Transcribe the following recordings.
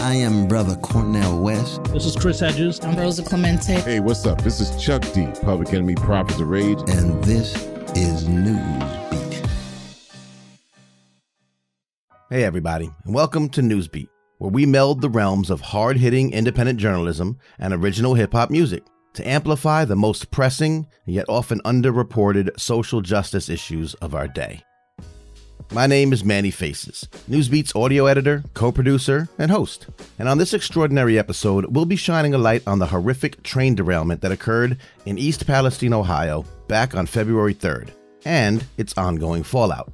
I am Brother Cornel West. This is Chris Hedges. I'm Rosa Clemente. Hey, what's up? This is Chuck D, Public Enemy Prophets of Rage. And this is Newsbeat. Hey, everybody, and welcome to Newsbeat, where we meld the realms of hard hitting independent journalism and original hip hop music to amplify the most pressing, yet often underreported social justice issues of our day. My name is Manny Faces, Newsbeat's audio editor, co producer, and host. And on this extraordinary episode, we'll be shining a light on the horrific train derailment that occurred in East Palestine, Ohio, back on February 3rd, and its ongoing fallout.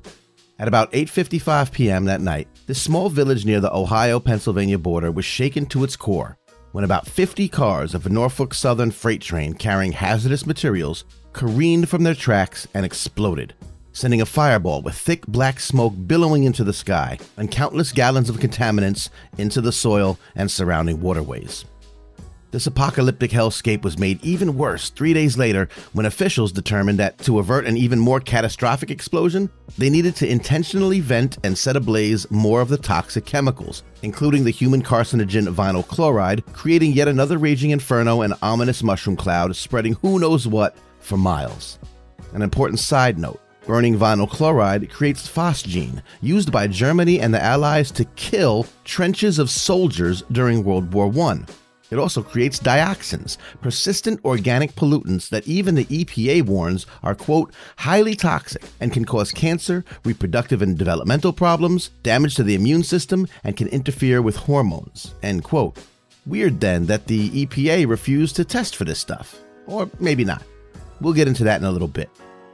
At about 8:55 p.m. that night, this small village near the Ohio-Pennsylvania border was shaken to its core when about 50 cars of a Norfolk Southern freight train carrying hazardous materials careened from their tracks and exploded, sending a fireball with thick black smoke billowing into the sky and countless gallons of contaminants into the soil and surrounding waterways. This apocalyptic hellscape was made even worse three days later when officials determined that to avert an even more catastrophic explosion, they needed to intentionally vent and set ablaze more of the toxic chemicals, including the human carcinogen vinyl chloride, creating yet another raging inferno and ominous mushroom cloud spreading who knows what for miles. An important side note Burning vinyl chloride creates phosgene, used by Germany and the Allies to kill trenches of soldiers during World War I. It also creates dioxins, persistent organic pollutants that even the EPA warns are, quote, highly toxic and can cause cancer, reproductive and developmental problems, damage to the immune system, and can interfere with hormones, end quote. Weird then that the EPA refused to test for this stuff. Or maybe not. We'll get into that in a little bit.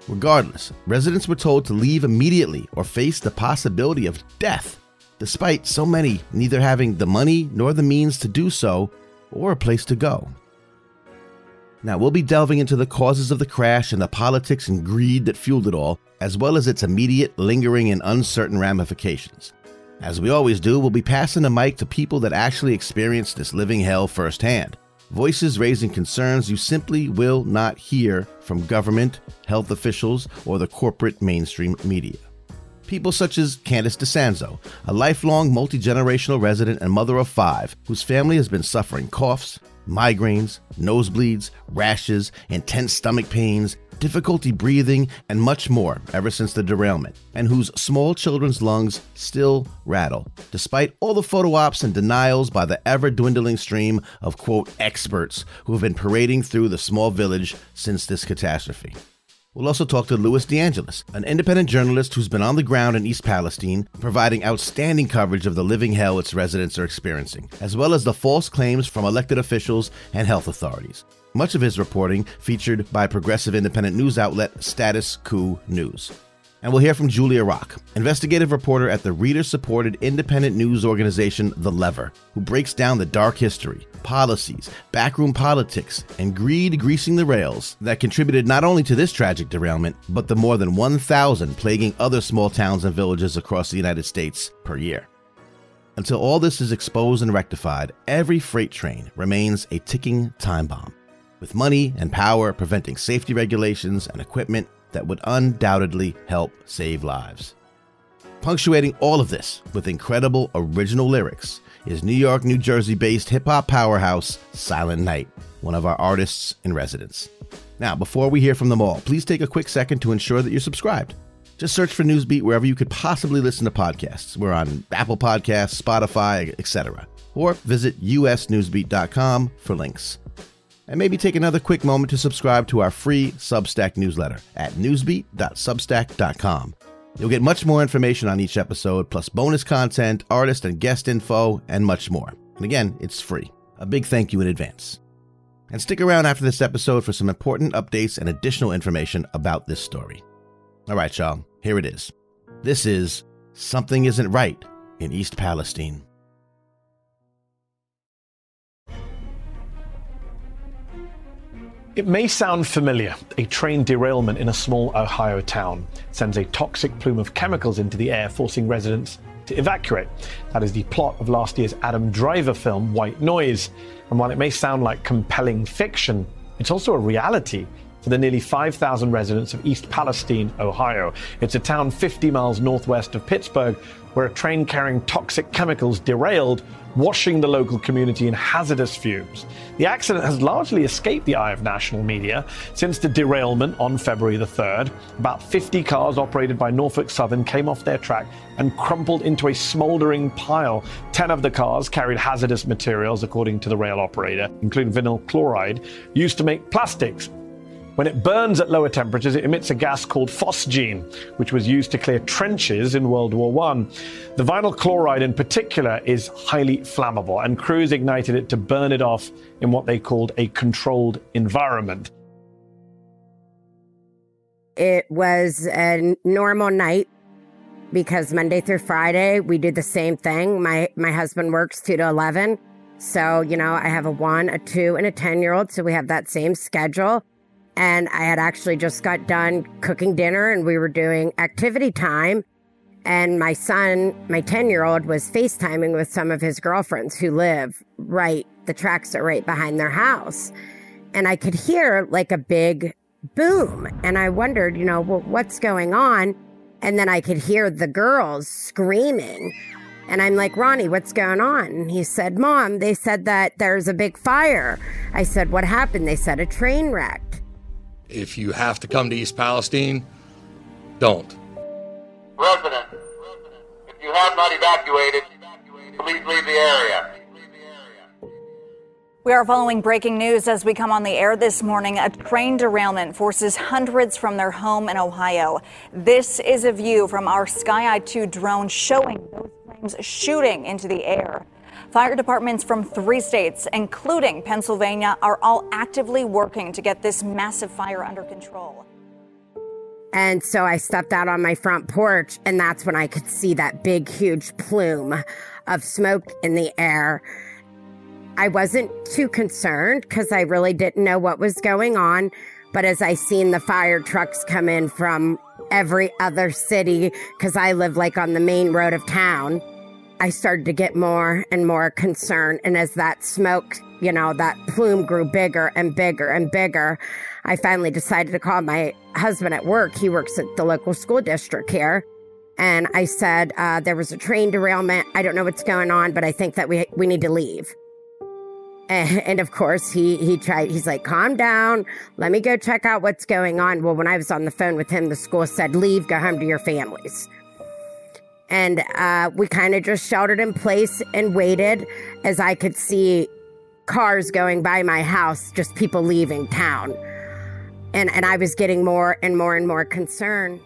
Regardless, residents were told to leave immediately or face the possibility of death, despite so many neither having the money nor the means to do so or a place to go. Now, we'll be delving into the causes of the crash and the politics and greed that fueled it all, as well as its immediate, lingering, and uncertain ramifications. As we always do, we'll be passing the mic to people that actually experienced this living hell firsthand voices raising concerns you simply will not hear from government, health officials, or the corporate mainstream media. People such as Candice DeSanzo, a lifelong multi generational resident and mother of five, whose family has been suffering coughs, migraines, nosebleeds, rashes, intense stomach pains, difficulty breathing, and much more ever since the derailment, and whose small children's lungs still rattle, despite all the photo ops and denials by the ever dwindling stream of quote experts who have been parading through the small village since this catastrophe. We'll also talk to Louis DeAngelis, an independent journalist who's been on the ground in East Palestine, providing outstanding coverage of the living hell its residents are experiencing, as well as the false claims from elected officials and health authorities. Much of his reporting featured by progressive independent news outlet Status Coup News. And we'll hear from Julia Rock, investigative reporter at the reader supported independent news organization The Lever, who breaks down the dark history, policies, backroom politics, and greed greasing the rails that contributed not only to this tragic derailment, but the more than 1,000 plaguing other small towns and villages across the United States per year. Until all this is exposed and rectified, every freight train remains a ticking time bomb with money and power preventing safety regulations and equipment that would undoubtedly help save lives. Punctuating all of this with incredible original lyrics is New York, New Jersey based hip hop powerhouse Silent Night, one of our artists in residence. Now, before we hear from them all, please take a quick second to ensure that you're subscribed. Just search for Newsbeat wherever you could possibly listen to podcasts. We're on Apple Podcasts, Spotify, etc. Or visit usnewsbeat.com for links and maybe take another quick moment to subscribe to our free Substack newsletter at newsbeat.substack.com. You'll get much more information on each episode, plus bonus content, artist and guest info, and much more. And again, it's free. A big thank you in advance. And stick around after this episode for some important updates and additional information about this story. All right, y'all, here it is. This is Something Isn't Right in East Palestine. It may sound familiar. A train derailment in a small Ohio town sends a toxic plume of chemicals into the air, forcing residents to evacuate. That is the plot of last year's Adam Driver film, White Noise. And while it may sound like compelling fiction, it's also a reality for the nearly 5,000 residents of East Palestine, Ohio. It's a town 50 miles northwest of Pittsburgh where a train carrying toxic chemicals derailed, washing the local community in hazardous fumes. The accident has largely escaped the eye of national media since the derailment on February the 3rd. About 50 cars operated by Norfolk Southern came off their track and crumpled into a smoldering pile. Ten of the cars carried hazardous materials, according to the rail operator, including vinyl chloride, used to make plastics when it burns at lower temperatures, it emits a gas called phosgene, which was used to clear trenches in World War I. The vinyl chloride, in particular, is highly flammable, and crews ignited it to burn it off in what they called a controlled environment. It was a normal night because Monday through Friday we do the same thing. My my husband works 2 to 11. So, you know, I have a 1, a 2 and a 10 year old, so we have that same schedule. And I had actually just got done cooking dinner and we were doing activity time. And my son, my 10 year old, was FaceTiming with some of his girlfriends who live right, the tracks are right behind their house. And I could hear like a big boom. And I wondered, you know, well, what's going on? And then I could hear the girls screaming. And I'm like, Ronnie, what's going on? And he said, Mom, they said that there's a big fire. I said, What happened? They said a train wreck. If you have to come to East Palestine, don't. Resident, if you have not evacuated, please leave the area. We are following breaking news as we come on the air this morning. A train derailment forces hundreds from their home in Ohio. This is a view from our Sky Eye 2 drone showing those flames shooting into the air. Fire departments from three states, including Pennsylvania, are all actively working to get this massive fire under control. And so I stepped out on my front porch, and that's when I could see that big, huge plume of smoke in the air. I wasn't too concerned because I really didn't know what was going on. But as I seen the fire trucks come in from every other city, because I live like on the main road of town, I started to get more and more concerned. And as that smoke, you know, that plume grew bigger and bigger and bigger, I finally decided to call my husband at work. He works at the local school district here. And I said, uh, there was a train derailment. I don't know what's going on, but I think that we, we need to leave. And, and of course, he, he tried, he's like, calm down. Let me go check out what's going on. Well, when I was on the phone with him, the school said, leave, go home to your families and uh, we kind of just sheltered in place and waited as I could see cars going by my house, just people leaving town. And, and I was getting more and more and more concerned.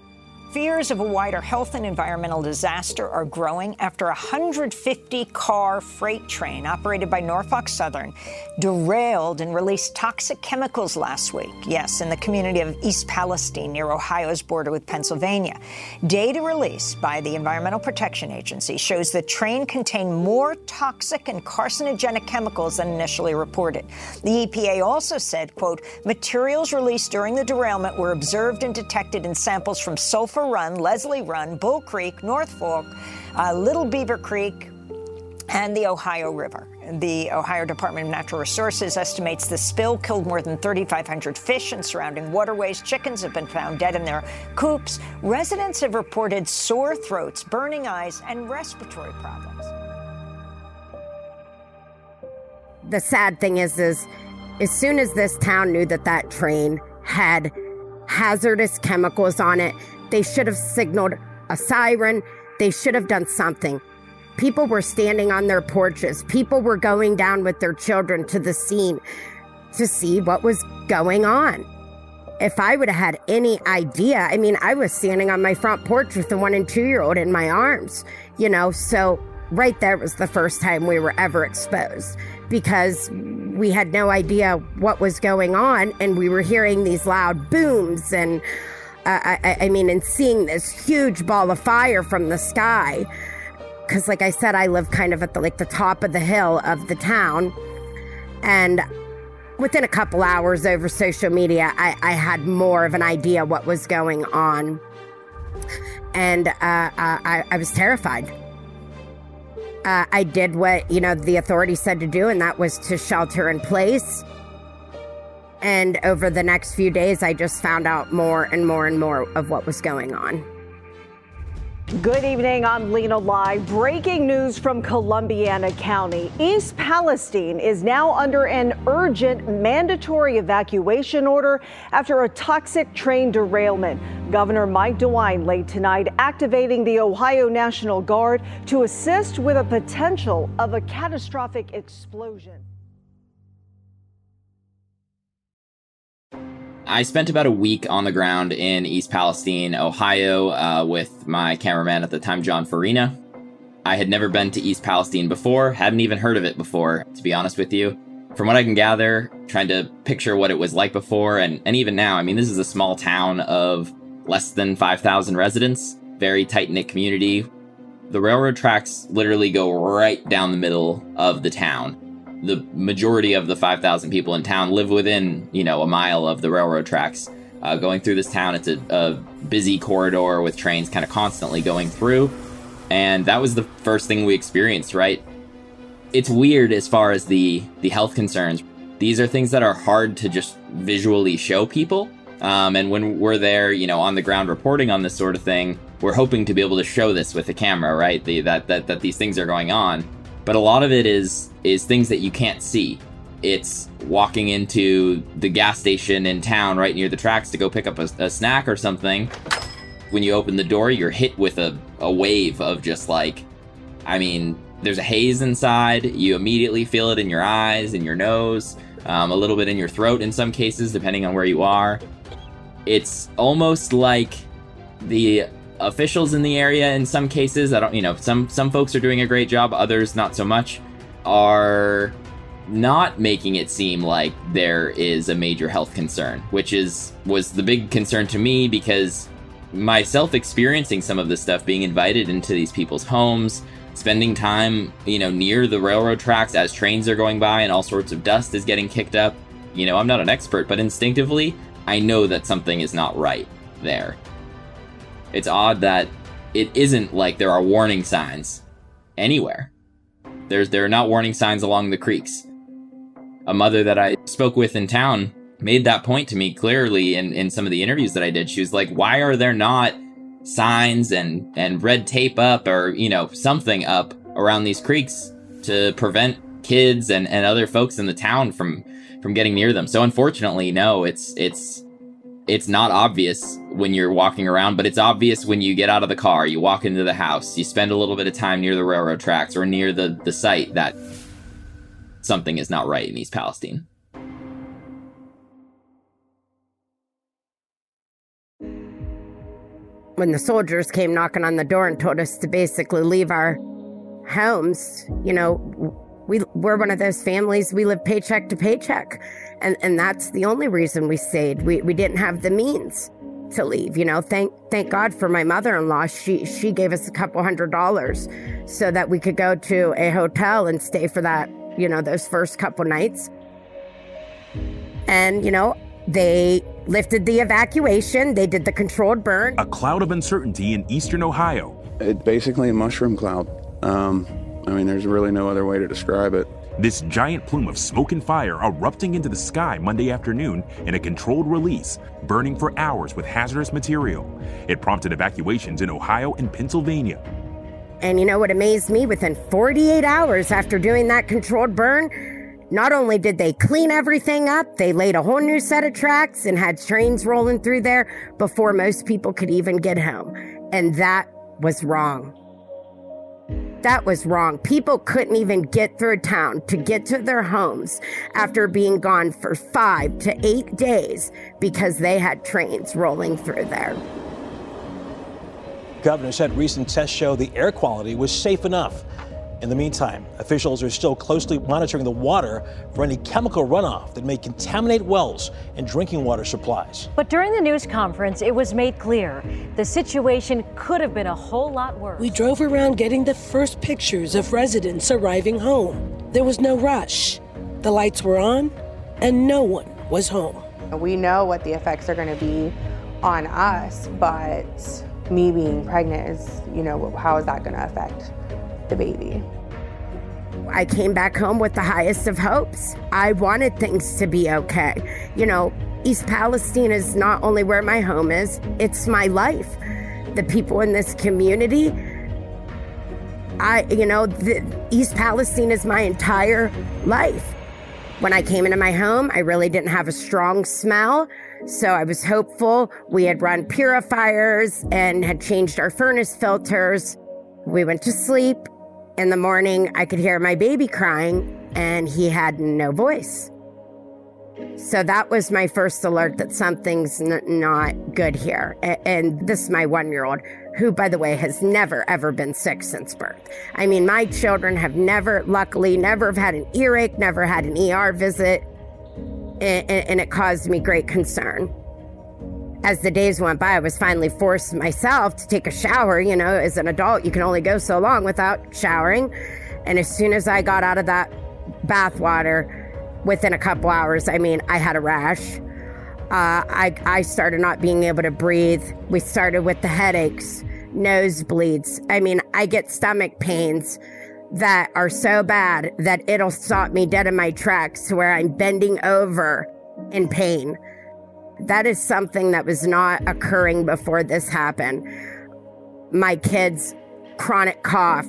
Fears of a wider health and environmental disaster are growing after a 150 car freight train operated by Norfolk Southern derailed and released toxic chemicals last week. Yes, in the community of East Palestine near Ohio's border with Pennsylvania. Data released by the Environmental Protection Agency shows the train contained more toxic and carcinogenic chemicals than initially reported. The EPA also said, quote, materials released during the derailment were observed and detected in samples from Sulphur Run, Leslie Run, Bull Creek, North Fork, uh, Little Beaver Creek, and the Ohio River. The Ohio Department of Natural Resources estimates the spill killed more than 3,500 fish in surrounding waterways. Chickens have been found dead in their coops. Residents have reported sore throats, burning eyes, and respiratory problems. The sad thing is, is as soon as this town knew that that train had hazardous chemicals on it, they should have signaled a siren. They should have done something. People were standing on their porches. People were going down with their children to the scene to see what was going on. If I would have had any idea, I mean, I was standing on my front porch with the one and two year old in my arms, you know, so right there was the first time we were ever exposed because we had no idea what was going on and we were hearing these loud booms and I, I, mean, and seeing this huge ball of fire from the sky, because like I said, I live kind of at the like the top of the hill of the town, and within a couple hours over social media, I, I had more of an idea what was going on, and uh, uh, I, I was terrified. Uh, I did what you know the authorities said to do, and that was to shelter in place And over the next few days, I just found out more and more and more of what was going on. Good evening. I'm Lena Live. Breaking news from Columbiana County. East Palestine is now under an urgent mandatory evacuation order after a toxic train derailment. Governor Mike DeWine late tonight activating the Ohio National Guard to assist with a potential of a catastrophic explosion. I spent about a week on the ground in East Palestine, Ohio, uh, with my cameraman at the time, John Farina. I had never been to East Palestine before, hadn't even heard of it before, to be honest with you. From what I can gather, trying to picture what it was like before, and, and even now, I mean, this is a small town of less than 5,000 residents, very tight knit community. The railroad tracks literally go right down the middle of the town the majority of the 5,000 people in town live within, you know, a mile of the railroad tracks. Uh, going through this town, it's a, a busy corridor with trains kind of constantly going through. And that was the first thing we experienced, right? It's weird as far as the, the health concerns. These are things that are hard to just visually show people. Um, and when we're there, you know, on the ground reporting on this sort of thing, we're hoping to be able to show this with the camera, right? The, that, that, that these things are going on but a lot of it is is things that you can't see. It's walking into the gas station in town right near the tracks to go pick up a, a snack or something. When you open the door, you're hit with a, a wave of just like, I mean, there's a haze inside. You immediately feel it in your eyes, in your nose, um, a little bit in your throat in some cases, depending on where you are. It's almost like the officials in the area in some cases i don't you know some some folks are doing a great job others not so much are not making it seem like there is a major health concern which is was the big concern to me because myself experiencing some of this stuff being invited into these people's homes spending time you know near the railroad tracks as trains are going by and all sorts of dust is getting kicked up you know i'm not an expert but instinctively i know that something is not right there it's odd that it isn't like there are warning signs anywhere. There's there are not warning signs along the creeks. A mother that I spoke with in town made that point to me clearly in, in some of the interviews that I did. She was like, why are there not signs and, and red tape up or, you know, something up around these creeks to prevent kids and, and other folks in the town from from getting near them. So unfortunately, no, it's it's it's not obvious when you're walking around, but it's obvious when you get out of the car, you walk into the house, you spend a little bit of time near the railroad tracks or near the, the site that something is not right in East Palestine. When the soldiers came knocking on the door and told us to basically leave our homes, you know, we, we're one of those families, we live paycheck to paycheck and and that's the only reason we stayed. We we didn't have the means to leave. You know, thank thank God for my mother-in-law. She she gave us a couple hundred dollars so that we could go to a hotel and stay for that. You know, those first couple nights. And you know, they lifted the evacuation. They did the controlled burn. A cloud of uncertainty in eastern Ohio. It's basically a mushroom cloud. Um, I mean, there's really no other way to describe it. This giant plume of smoke and fire erupting into the sky Monday afternoon in a controlled release, burning for hours with hazardous material. It prompted evacuations in Ohio and Pennsylvania. And you know what amazed me? Within 48 hours after doing that controlled burn, not only did they clean everything up, they laid a whole new set of tracks and had trains rolling through there before most people could even get home. And that was wrong. That was wrong. People couldn't even get through town to get to their homes after being gone for five to eight days because they had trains rolling through there. Governor said recent tests show the air quality was safe enough. In the meantime, officials are still closely monitoring the water for any chemical runoff that may contaminate wells and drinking water supplies. But during the news conference, it was made clear the situation could have been a whole lot worse. We drove around getting the first pictures of residents arriving home. There was no rush. The lights were on, and no one was home. We know what the effects are going to be on us, but me being pregnant is, you know, how is that going to affect the baby. I came back home with the highest of hopes. I wanted things to be okay. You know, East Palestine is not only where my home is, it's my life. The people in this community, I, you know, the, East Palestine is my entire life. When I came into my home, I really didn't have a strong smell. So I was hopeful. We had run purifiers and had changed our furnace filters. We went to sleep. In the morning, I could hear my baby crying, and he had no voice. So that was my first alert that something's n- not good here. A- and this is my one year old, who, by the way, has never, ever been sick since birth. I mean, my children have never, luckily, never have had an earache, never had an ER visit. And, and it caused me great concern. As the days went by, I was finally forced myself to take a shower. You know, as an adult, you can only go so long without showering. And as soon as I got out of that bath water, within a couple hours, I mean, I had a rash. Uh, I, I started not being able to breathe. We started with the headaches, nosebleeds. I mean, I get stomach pains that are so bad that it'll stop me dead in my tracks where I'm bending over in pain. That is something that was not occurring before this happened. My kids' chronic cough.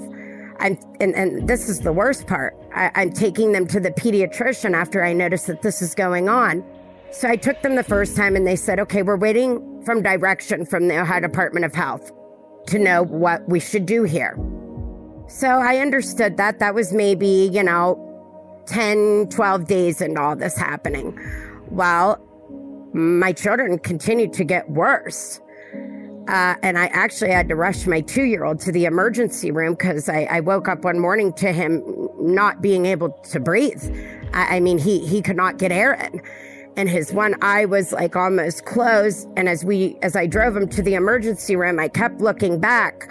I'm, and, and this is the worst part. I, I'm taking them to the pediatrician after I noticed that this is going on. So I took them the first time and they said, okay, we're waiting from direction from the Ohio Department of Health to know what we should do here. So I understood that. That was maybe, you know, 10, 12 days into all this happening. Well, my children continued to get worse. Uh, and I actually had to rush my two year old to the emergency room because I, I, woke up one morning to him not being able to breathe. I, I mean, he, he could not get air in and his one eye was like almost closed. And as we, as I drove him to the emergency room, I kept looking back.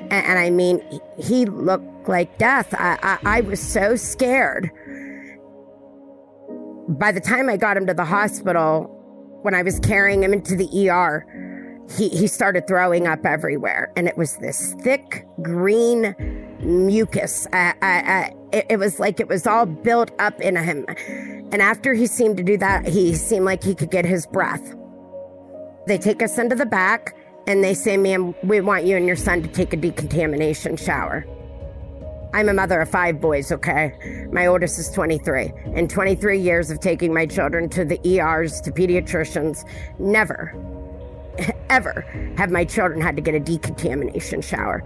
And, and I mean, he looked like death. I, I, I was so scared. By the time I got him to the hospital, when I was carrying him into the ER, he, he started throwing up everywhere. And it was this thick green mucus. I, I, I, it, it was like it was all built up in him. And after he seemed to do that, he seemed like he could get his breath. They take us into the back and they say, Ma'am, we want you and your son to take a decontamination shower. I'm a mother of five boys, okay? My oldest is 23. In 23 years of taking my children to the ERs, to pediatricians, never, ever have my children had to get a decontamination shower.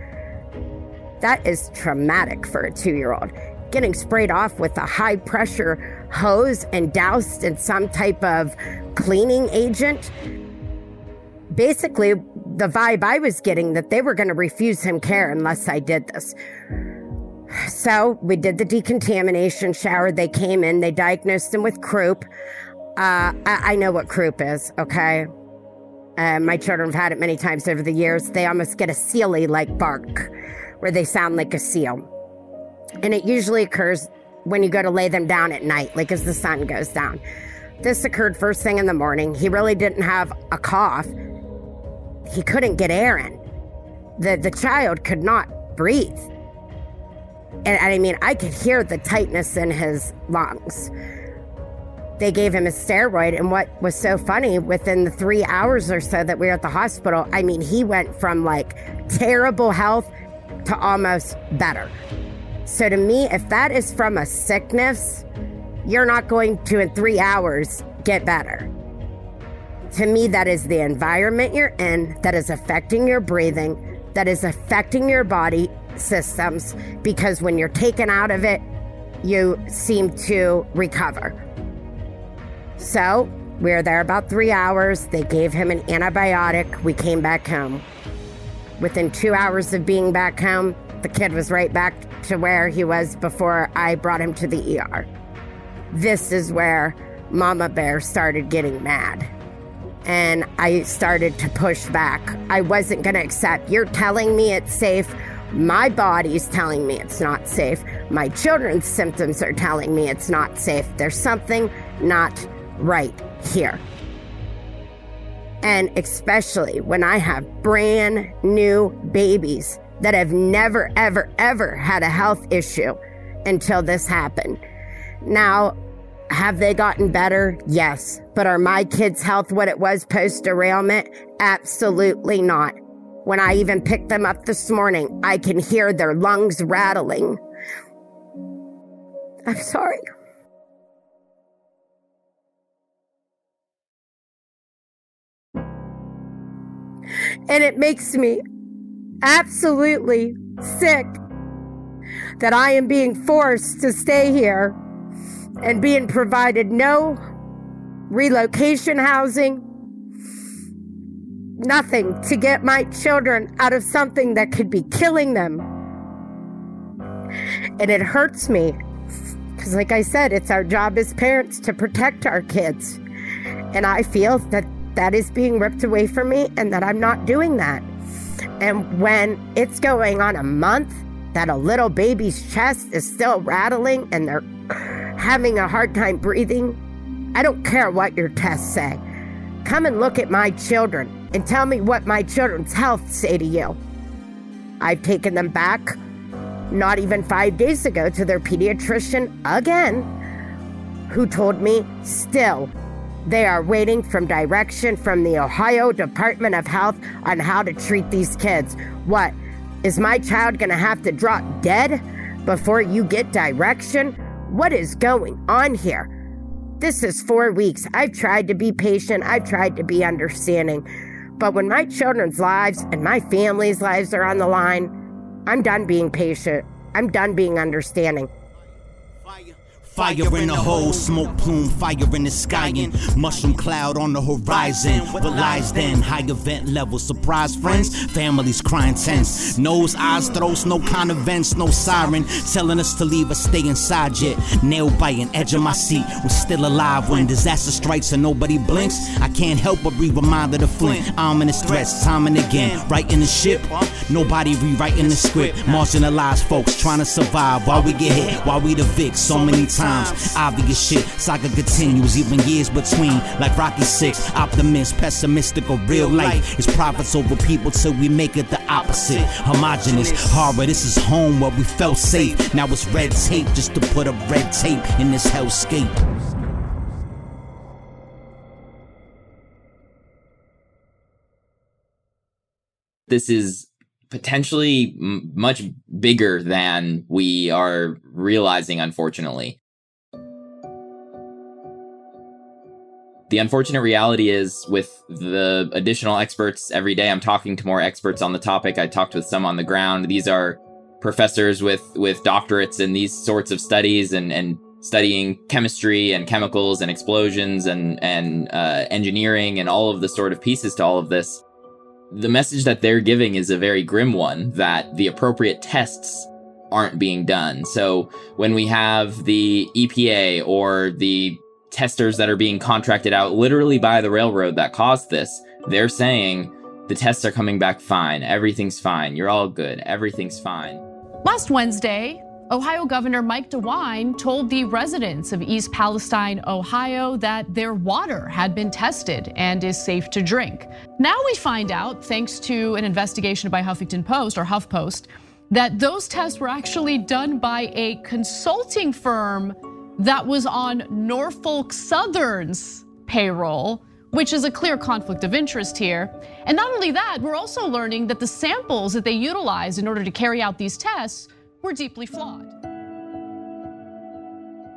That is traumatic for a two year old. Getting sprayed off with a high pressure hose and doused in some type of cleaning agent. Basically, the vibe I was getting that they were going to refuse him care unless I did this. So we did the decontamination shower. They came in, they diagnosed him with croup. Uh, I, I, know what croup is, okay? Uh, my children have had it many times over the years. They almost get a sealy like bark, where they sound like a seal. And it usually occurs when you go to lay them down at night, like as the sun goes down. This occurred first thing in the morning. He really didn't have a cough. He couldn't get air in. The, the child could not breathe. And, I mean, I could hear the tightness in his lungs. They gave him a steroid, and what was so funny, within the three hours or so that we were at the hospital, I mean, he went from like terrible health to almost better. So to me, if that is from a sickness, you're not going to, in three hours, get better. To me, that is the environment you're in that is affecting your breathing, that is affecting your body systems, because when you're taken out of it, you seem to recover. So we were there about three hours. They gave him an antibiotic. We came back home. Within two hours of being back home, the kid was right back to where he was before I brought him to the ER. This is where Mama Bear started getting mad. And I started to push back. I wasn't going to accept. You're telling me it's safe. My body's telling me it's not safe. My children's symptoms are telling me it's not safe. There's something not right here. And especially when I have brand new babies that have never, ever, ever had a health issue. until this happened. Now, have they gotten better? Yes. But are my kids' health what it was post derailment? Absolutely not. When I even picked them up this morning, I can hear their lungs rattling. I'm sorry. And it makes me absolutely sick that I am being forced to stay here and being provided no relocation housing, nothing to get my children out of something that could be killing them. And it hurts me because, like I said, it's our job as parents to protect our kids. And I feel that that is being ripped away from me and that I'm not doing that. And when it's going on a month that a little baby's chest is still rattling and they're having a hard time breathing, I don't care what your tests say. Come and look at my children and tell me what my children's health say to you. I've taken them back not even five days ago to their pediatrician again, who told me still they are waiting from direction from the Ohio Department of Health on how to treat these kids. What? Is my child gonna have to drop dead before you get direction? What is going on here? This is four weeks. I've tried to be patient, I've tried to be understanding. But when my children's lives and my family's lives are on the line, I'm done being patient. I'm done being understanding. Fire in the hole, smoke plume, fire in the sky, and mushroom cloud on the horizon. What lies then? High event level, surprise friends, families crying tense. Nose, eyes, throats, no kind of vents, no siren, telling us to leave or stay inside yet. Nail biting, edge of my seat, we're still alive when disaster strikes and nobody blinks. I can't help but be reminded of Flint. Ominous threats, time and again, right in the ship. Nobody rewriting the script. Marginalized folks trying to survive while we get hit, while we the Vic so many times times. Obvious shit, saga continues, even years between. Like Rocky 6, optimist, pessimistic, or real life. It's profits over people till we make it the opposite. Homogenous, horror, this is home where we felt safe. Now it's red tape just to put up red tape in this hellscape. This is potentially m- much bigger than we are realizing, unfortunately. The unfortunate reality is, with the additional experts every day, I'm talking to more experts on the topic. I talked with some on the ground. These are professors with with doctorates in these sorts of studies and and studying chemistry and chemicals and explosions and and uh, engineering and all of the sort of pieces to all of this. The message that they're giving is a very grim one that the appropriate tests aren't being done. So when we have the EPA or the testers that are being contracted out literally by the railroad that caused this, they're saying the tests are coming back fine. Everything's fine. You're all good. Everything's fine. Last Wednesday, Ohio Governor Mike DeWine told the residents of East Palestine, Ohio, that their water had been tested and is safe to drink. Now we find out, thanks to an investigation by Huffington Post or HuffPost, that those tests were actually done by a consulting firm that was on Norfolk Southern's payroll, which is a clear conflict of interest here. And not only that, we're also learning that the samples that they utilized in order to carry out these tests were deeply flawed.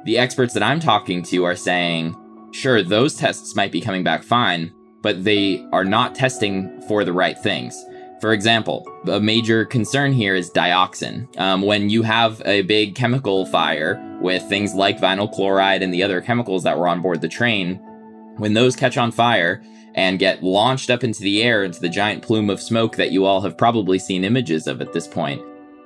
The experts that I'm talking to are saying, sure, those tests might be coming back fine, but they are not testing for the right things. For example, a major concern here is dioxin. Um, when you have a big chemical fire with things like vinyl chloride and the other chemicals that were on board the train, when those catch on fire and get launched up into the air into the giant plume of smoke that you all have probably seen images of at this point,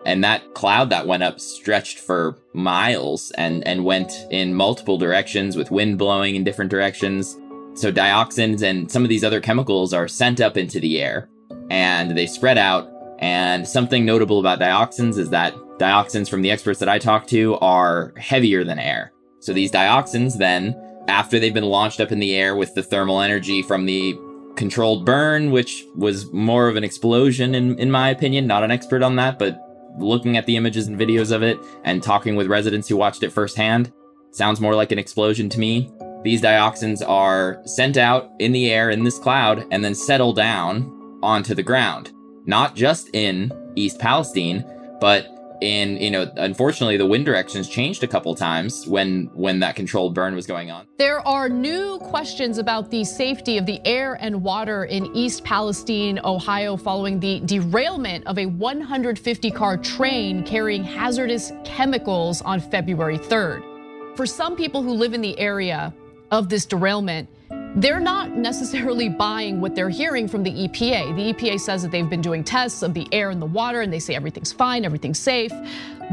and that cloud that went up stretched for miles and, and went in multiple directions with wind blowing in different directions. So dioxins and some of these other chemicals are sent up into the air and they spread out. And something notable about dioxins is that dioxins from the experts that I talked to are heavier than air. So these dioxins then, after they've been launched up in the air with the thermal energy from the controlled burn, which was more of an explosion in, in my opinion, not an expert on that, but looking at the images and videos of it and talking with residents who watched it firsthand, sounds more like an explosion to me. These dioxins are sent out in the air in this cloud and then settle down onto the ground. Not just in East Palestine, but in you know unfortunately the wind directions changed a couple times when when that controlled burn was going on there are new questions about the safety of the air and water in east palestine ohio following the derailment of a 150 car train carrying hazardous chemicals on february 3rd for some people who live in the area of this derailment they're not necessarily buying what they're hearing from the EPA. The EPA says that they've been doing tests of the air and the water, and they say everything's fine, everything's safe.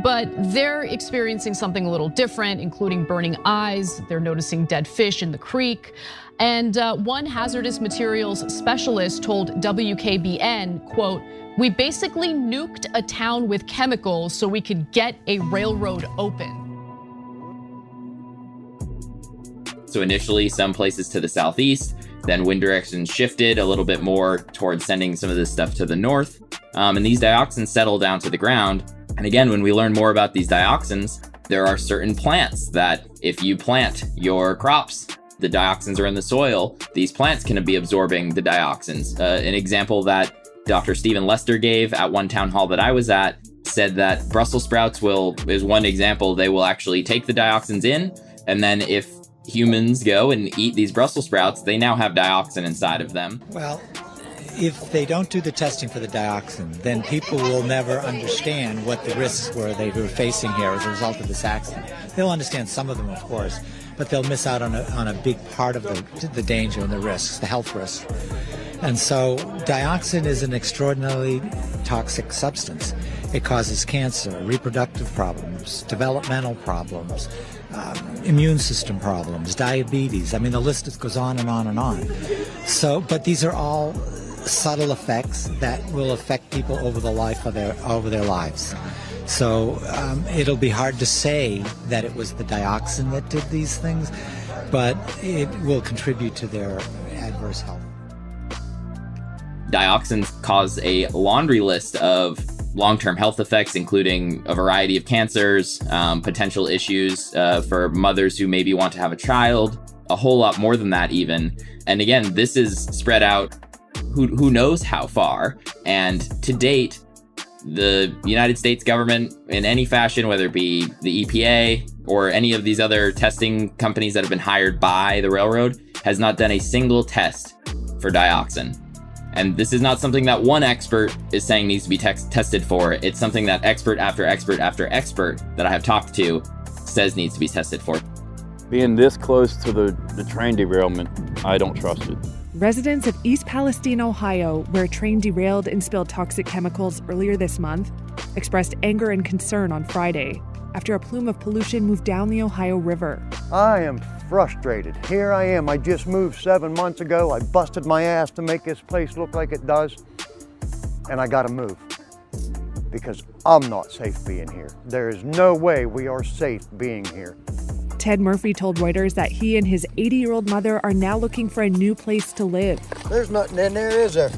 But they're experiencing something a little different, including burning eyes. They're noticing dead fish in the creek. And uh, one hazardous materials specialist told WKBN, quote, we basically nuked a town with chemicals so we could get a railroad open. So initially, some places to the southeast, then wind direction shifted a little bit more towards sending some of this stuff to the north. Um, and these dioxins settle down to the ground. And again, when we learn more about these dioxins, there are certain plants that if you plant your crops, the dioxins are in the soil, these plants can be absorbing the dioxins. Uh, an example that Dr. Stephen Lester gave at one town hall that I was at said that Brussels sprouts will, is one example, they will actually take the dioxins in. And then if humans go and eat these Brussels sprouts, they now have dioxin inside of them. Well, if they don't do the testing for the dioxin, then people will never understand what the risks were they were facing here as a result of this accident. They'll understand some of them, of course, but they'll miss out on a, on a big part of the, the danger and the risks, the health risks. And so, dioxin is an extraordinarily toxic substance. It causes cancer, reproductive problems, developmental problems, um, immune system problems, diabetes. I mean, the list goes on and on and on. So, but these are all subtle effects that will affect people over the life of their over their lives. So um, it'll be hard to say that it was the dioxin that did these things, but it will contribute to their adverse health. Dioxins cause a laundry list of long term health effects, including a variety of cancers, um, potential issues uh, for mothers who maybe want to have a child, a whole lot more than that, even. And again, this is spread out who, who knows how far. And to date, the United States government, in any fashion, whether it be the EPA or any of these other testing companies that have been hired by the railroad, has not done a single test for dioxin. And this is not something that one expert is saying needs to be te- tested for. It's something that expert after expert after expert that I have talked to says needs to be tested for. Being this close to the, the train derailment, I don't trust it. Residents of East Palestine, Ohio, where a train derailed and spilled toxic chemicals earlier this month, expressed anger and concern on Friday after a plume of pollution moved down the Ohio River. I am frustrated. Here I am. I just moved seven months ago. I busted my ass to make this place look like it does. And I got to move because I'm not safe being here. There is no way we are safe being here. Ted Murphy told Reuters that he and his 80 year old mother are now looking for a new place to live. There's nothing in there, is there?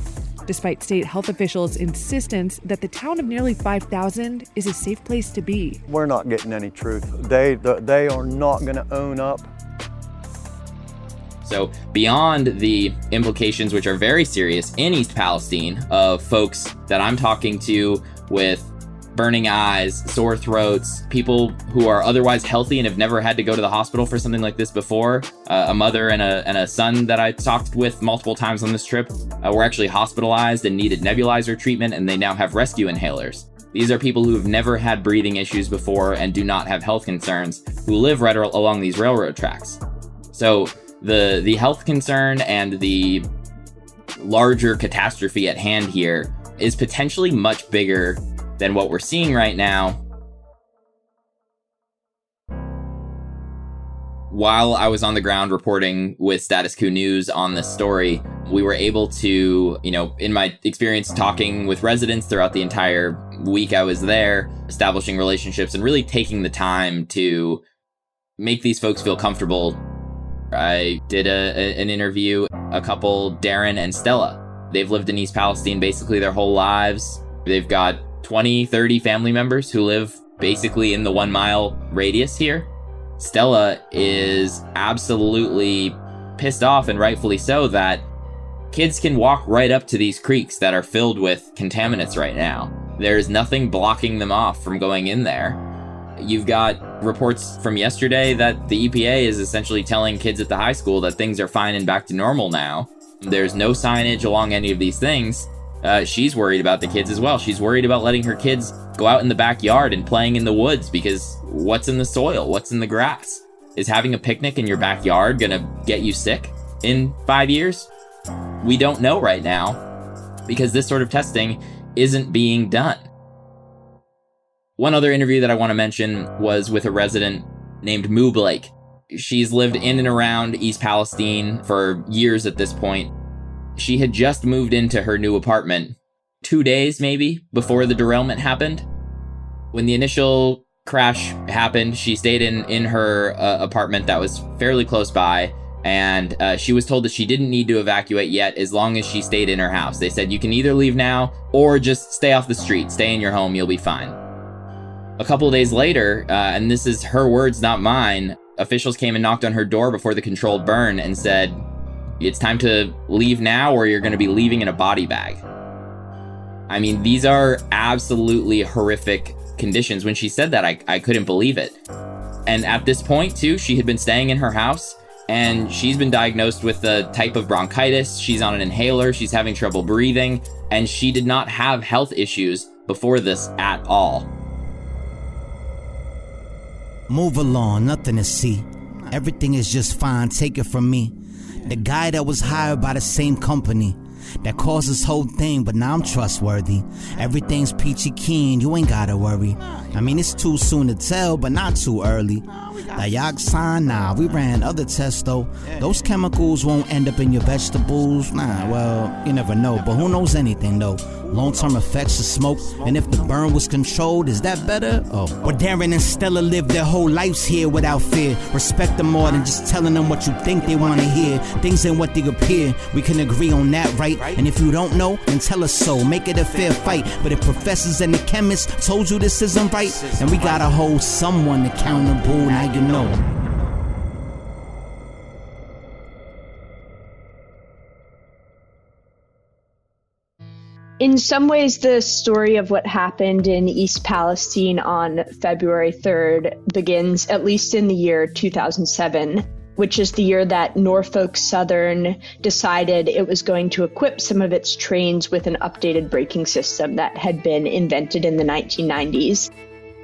Despite state health officials' insistence that the town of nearly 5,000 is a safe place to be. We're not getting any truth. They, they are not going to own up so, beyond the implications, which are very serious in East Palestine, of folks that I'm talking to with burning eyes, sore throats, people who are otherwise healthy and have never had to go to the hospital for something like this before. Uh, a mother and a, and a son that I talked with multiple times on this trip uh, were actually hospitalized and needed nebulizer treatment, and they now have rescue inhalers. These are people who have never had breathing issues before and do not have health concerns who live right along these railroad tracks. So, the the health concern and the larger catastrophe at hand here is potentially much bigger than what we're seeing right now. While I was on the ground reporting with Status Coup News on this story, we were able to, you know, in my experience talking with residents throughout the entire week I was there, establishing relationships and really taking the time to make these folks feel comfortable I did a, a, an interview, a couple, Darren and Stella. They've lived in East Palestine basically their whole lives. They've got 20, 30 family members who live basically in the one mile radius here. Stella is absolutely pissed off and rightfully so that kids can walk right up to these creeks that are filled with contaminants right now. There's nothing blocking them off from going in there. You've got reports from yesterday that the EPA is essentially telling kids at the high school that things are fine and back to normal now. There's no signage along any of these things. Uh, she's worried about the kids as well. She's worried about letting her kids go out in the backyard and playing in the woods because what's in the soil? What's in the grass? Is having a picnic in your backyard gonna get you sick in five years? We don't know right now because this sort of testing isn't being done. One other interview that I want to mention was with a resident named Moo Blake. She's lived in and around East Palestine for years at this point. She had just moved into her new apartment two days, maybe, before the derailment happened. When the initial crash happened, she stayed in, in her uh, apartment that was fairly close by, and uh, she was told that she didn't need to evacuate yet as long as she stayed in her house. They said, You can either leave now or just stay off the street, stay in your home, you'll be fine. A couple days later, uh, and this is her words, not mine, officials came and knocked on her door before the controlled burn and said, It's time to leave now, or you're going to be leaving in a body bag. I mean, these are absolutely horrific conditions. When she said that, I, I couldn't believe it. And at this point, too, she had been staying in her house and she's been diagnosed with a type of bronchitis. She's on an inhaler, she's having trouble breathing, and she did not have health issues before this at all. Move along, nothing to see. Everything is just fine, take it from me. The guy that was hired by the same company that caused this whole thing, but now I'm trustworthy. Everything's peachy keen, you ain't gotta worry. I mean, it's too soon to tell, but not too early. Dioxin, nah, we ran other tests though. Those chemicals won't end up in your vegetables. Nah, well, you never know, but who knows anything though? Long term effects of smoke, and if the burn was controlled, is that better? Oh. Well, Darren and Stella lived their whole lives here without fear. Respect them more than just telling them what you think they wanna hear. Things ain't what they appear. We can agree on that, right? And if you don't know, then tell us so. Make it a fair fight. But if professors and the chemists told you this isn't right, then we gotta hold someone accountable. Now In some ways, the story of what happened in East Palestine on February 3rd begins at least in the year 2007, which is the year that Norfolk Southern decided it was going to equip some of its trains with an updated braking system that had been invented in the 1990s.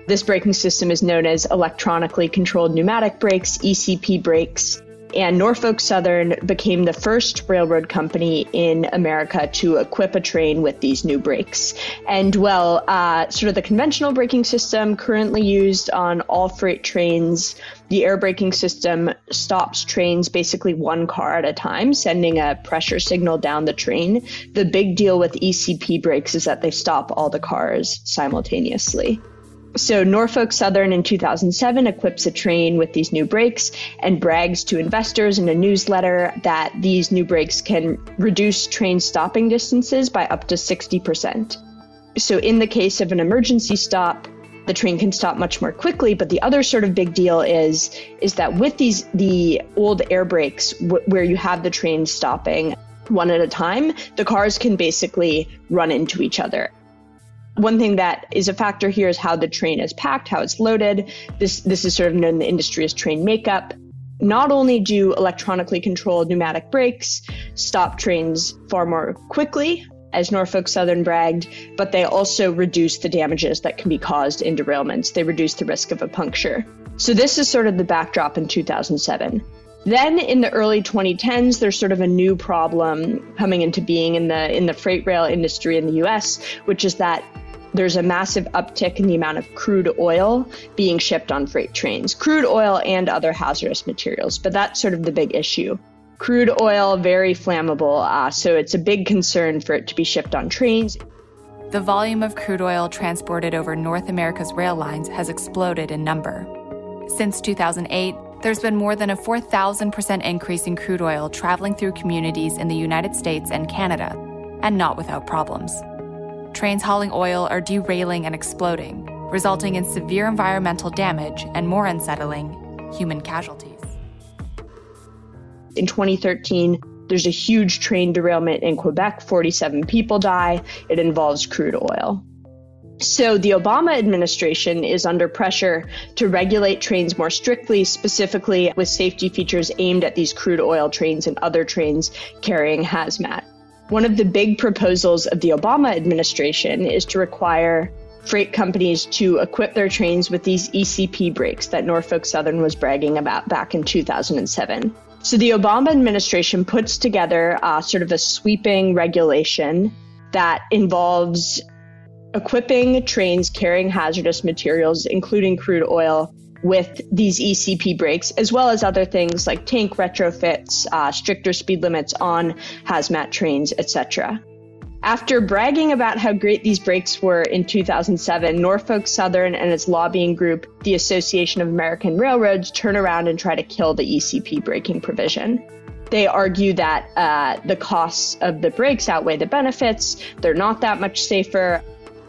This braking system is known as electronically controlled pneumatic brakes, ECP brakes. And Norfolk Southern became the first railroad company in America to equip a train with these new brakes. And well, uh, sort of the conventional braking system currently used on all freight trains, the air braking system stops trains basically one car at a time, sending a pressure signal down the train. The big deal with ECP brakes is that they stop all the cars simultaneously. So Norfolk Southern in 2007 equips a train with these new brakes and brags to investors in a newsletter that these new brakes can reduce train stopping distances by up to 60%. So in the case of an emergency stop, the train can stop much more quickly but the other sort of big deal is is that with these the old air brakes w- where you have the train stopping one at a time the cars can basically run into each other one thing that is a factor here is how the train is packed, how it's loaded. This this is sort of known in the industry as train makeup. Not only do electronically controlled pneumatic brakes stop trains far more quickly, as Norfolk Southern bragged, but they also reduce the damages that can be caused in derailments. They reduce the risk of a puncture. So this is sort of the backdrop in 2007. Then in the early 2010s, there's sort of a new problem coming into being in the in the freight rail industry in the US, which is that there's a massive uptick in the amount of crude oil being shipped on freight trains, crude oil and other hazardous materials. But that's sort of the big issue. Crude oil, very flammable, uh, so it's a big concern for it to be shipped on trains. The volume of crude oil transported over North America's rail lines has exploded in number. Since 2008, there's been more than a 4,000% increase in crude oil traveling through communities in the United States and Canada, and not without problems. Trains hauling oil are derailing and exploding, resulting in severe environmental damage and more unsettling, human casualties. In 2013, there's a huge train derailment in Quebec. 47 people die. It involves crude oil. So the Obama administration is under pressure to regulate trains more strictly, specifically with safety features aimed at these crude oil trains and other trains carrying hazmat. One of the big proposals of the Obama administration is to require freight companies to equip their trains with these ECP brakes that Norfolk Southern was bragging about back in 2007. So the Obama administration puts together uh, sort of a sweeping regulation that involves equipping trains carrying hazardous materials, including crude oil, with these ECP brakes, as well as other things like tank retrofits, uh, stricter speed limits on hazmat trains, etc. After bragging about how great these brakes were in 2007, Norfolk Southern and its lobbying group, the Association of American Railroads, turn around and try to kill the ECP braking provision. They argue that uh, the costs of the brakes outweigh the benefits, they're not that much safer,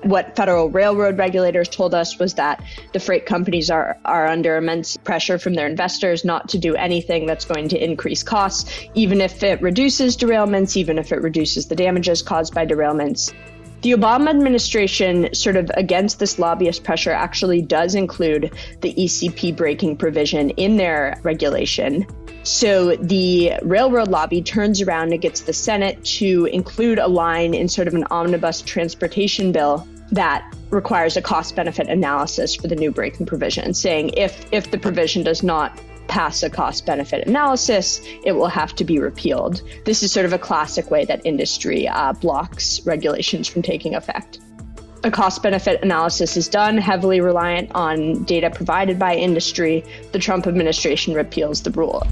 what federal railroad regulators told us was that the freight companies are, are under immense pressure from their investors not to do anything that's going to increase costs, even if it reduces derailments, even if it reduces the damages caused by derailments. The Obama administration, sort of against this lobbyist pressure, actually does include the ECP braking provision in their regulation. So the railroad lobby turns around and gets the Senate to include a line in sort of an omnibus transportation bill that requires a cost benefit analysis for the new braking provision, saying if if the provision does not pass a cost benefit analysis, it will have to be repealed. This is sort of a classic way that industry uh, blocks regulations from taking effect. A cost benefit analysis is done, heavily reliant on data provided by industry. The Trump administration repeals the rule.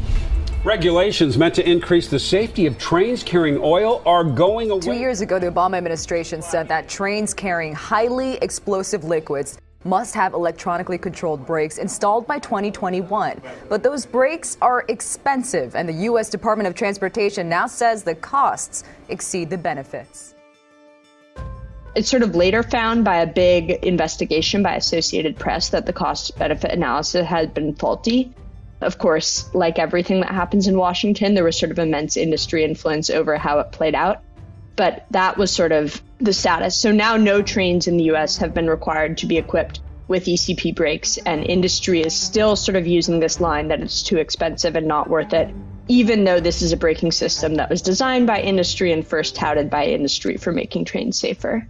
Regulations meant to increase the safety of trains carrying oil are going away. Two years ago, the Obama administration said that trains carrying highly explosive liquids must have electronically controlled brakes installed by 2021. But those brakes are expensive, and the U.S. Department of Transportation now says the costs exceed the benefits. It's sort of later found by a big investigation by Associated Press that the cost benefit analysis had been faulty. Of course, like everything that happens in Washington, there was sort of immense industry influence over how it played out. But that was sort of the status. So now no trains in the US have been required to be equipped with ECP brakes, and industry is still sort of using this line that it's too expensive and not worth it, even though this is a braking system that was designed by industry and first touted by industry for making trains safer.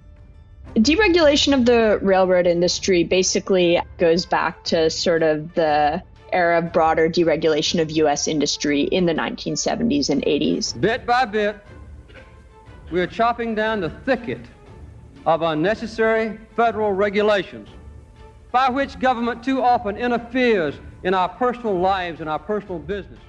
Deregulation of the railroad industry basically goes back to sort of the era of broader deregulation of U.S. industry in the 1970s and 80s. Bit by bit, we are chopping down the thicket of unnecessary federal regulations by which government too often interferes in our personal lives and our personal business.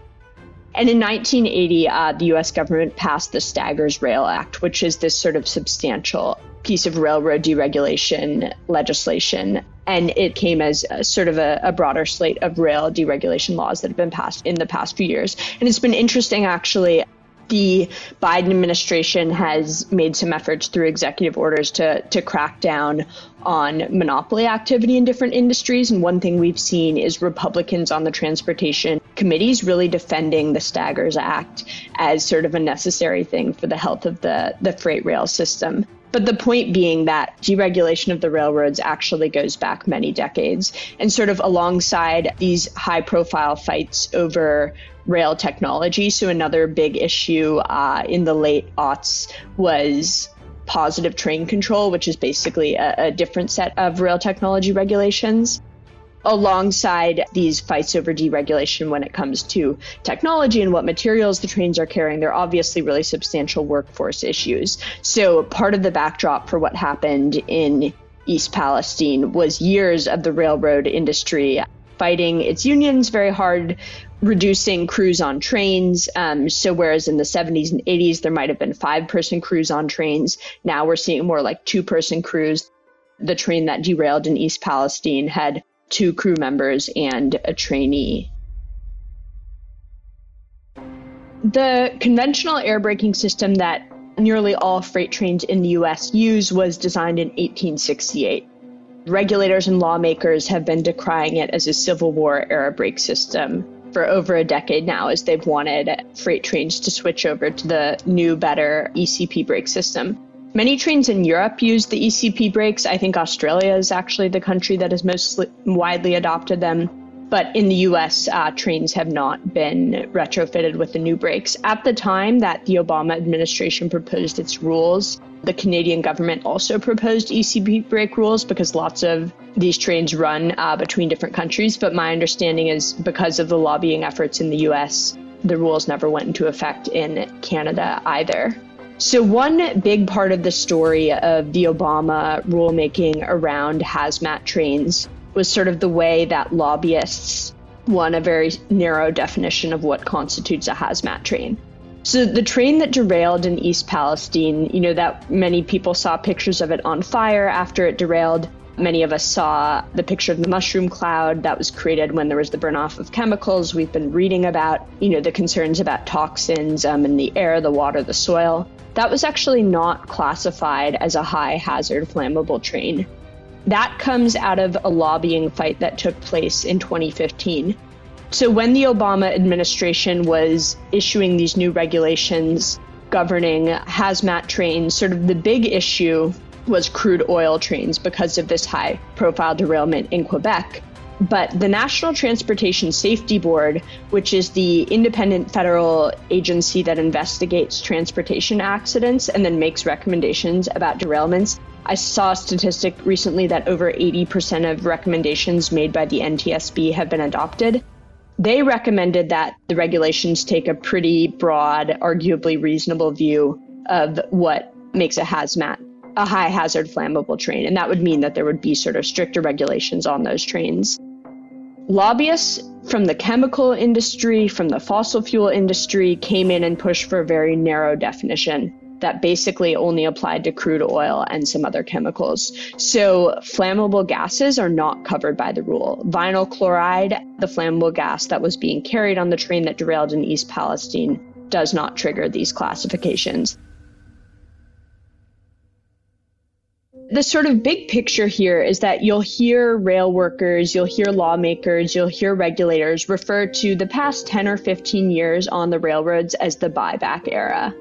And in 1980, uh, the US government passed the Staggers Rail Act, which is this sort of substantial piece of railroad deregulation legislation. And it came as a, sort of a, a, broader slate of rail deregulation laws that have been passed in the past few years. And it's been interesting, actually. The Biden administration has made some efforts through executive orders to, to crack down on monopoly activity in different industries. And one thing we've seen is Republicans on the transportation committees really defending the Staggers Act as sort of a necessary thing for the health of the, the freight rail system. But the point being that deregulation of the railroads actually goes back many decades. And sort of alongside these high profile fights over rail technology. So, another big issue uh, in the late aughts was positive train control, which is basically a, a different set of rail technology regulations alongside these fights over deregulation when it comes to technology and what materials the trains are carrying, they're obviously really substantial workforce issues. So, part of the backdrop for what happened in East Palestine was years of the railroad industry fighting its unions very hard, reducing crews on trains. Um, so, whereas in the 70s and 80s, there might have been five person crews on trains, now we're seeing more like two person crews. The train that derailed in East Palestine had two crew members and a trainee. The conventional air braking system that nearly all freight trains in the US use was designed in 1868. Regulators and lawmakers have been decrying it as a Civil War era brake system for over a decade now as they've wanted freight trains to switch over to the new, better ECP brake system. Many trains in Europe use the ECP brakes. I think Australia is actually the country that has most widely adopted them. But in the US, uh, trains have not been retrofitted with the new brakes. At the time that the Obama administration proposed its rules, the Canadian government also proposed ECP brake rules because lots of these trains run uh, between different countries. But my understanding is because of the lobbying efforts in the US, the rules never went into effect in Canada either. So, one big part of the story of the Obama rulemaking around hazmat trains was sort of the way that lobbyists won a very narrow definition of what constitutes a hazmat train. So, the train that derailed in East Palestine, you know, that many people saw pictures of it on fire after it derailed. Many of us saw the picture of the mushroom cloud that was created when there was the burn off of chemicals. We've been reading about, you know, the concerns about toxins um, in the air, the water, the soil that was actually not classified as a high hazard flammable train. That comes out of a lobbying fight that took place in 2015. So, when the Obama administration was issuing these new regulations governing hazmat trains, sort of the big issue was crude oil trains because of this high profile derailment in Quebec. But the National Transportation Safety Board, which is the independent federal agency that investigates transportation accidents and then makes recommendations about derailments, I saw a statistic recently that over 80% of recommendations made by the NTSB have been adopted. They recommended that the regulations take a pretty broad, arguably reasonable view of what makes a hazmat a high hazard flammable train. And that would mean that there would be sort of stricter regulations on those trains. Lobbyists from the chemical industry, from the fossil fuel industry came in and pushed for a very narrow definition that basically only applied to crude oil and some other chemicals. So flammable gases are not covered by the rule. Vinyl chloride, the flammable gas that was being carried on the train that derailed in East Palestine, does not trigger these classifications. The sort of big picture here is that you'll hear rail workers, you'll hear lawmakers, you'll hear regulators refer to the past 10 or 15 years on the railroads as the buyback era.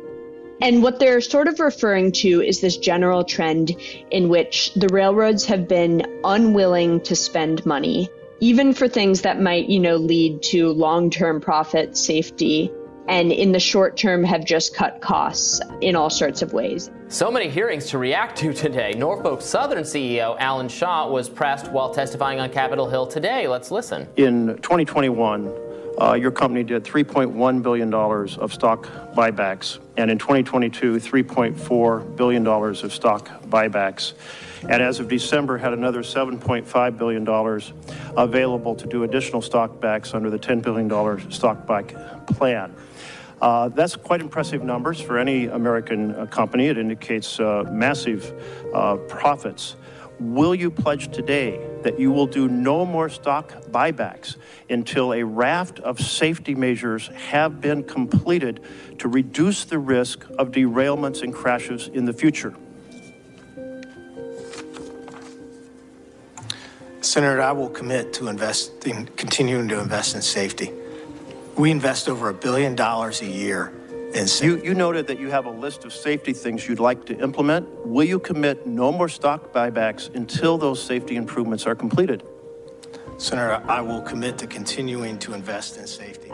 And what they're sort of referring to is this general trend in which the railroads have been unwilling to spend money, even for things that might, you know, lead to long term profit, safety, and in the short term have just cut costs in all sorts of ways. So many hearings to react to today. Norfolk Southern CEO Alan Shaw was pressed while testifying on Capitol Hill today. Let's listen. In 2021, uh, your company did $3.1 billion of stock buybacks, and in 2022, $3.4 billion of stock buybacks. And as of December, had another $7.5 billion available to do additional stock backs under the $10 billion stock buy plan. Uh, that's quite impressive numbers for any American uh, company. It indicates uh, massive uh, profits. Will you pledge today that you will do no more stock buybacks until a raft of safety measures have been completed to reduce the risk of derailments and crashes in the future? Senator, I will commit to investing, continuing to invest in safety. We invest over a billion dollars a year in safety. You, you noted that you have a list of safety things you'd like to implement. Will you commit no more stock buybacks until those safety improvements are completed? Senator, I will commit to continuing to invest in safety.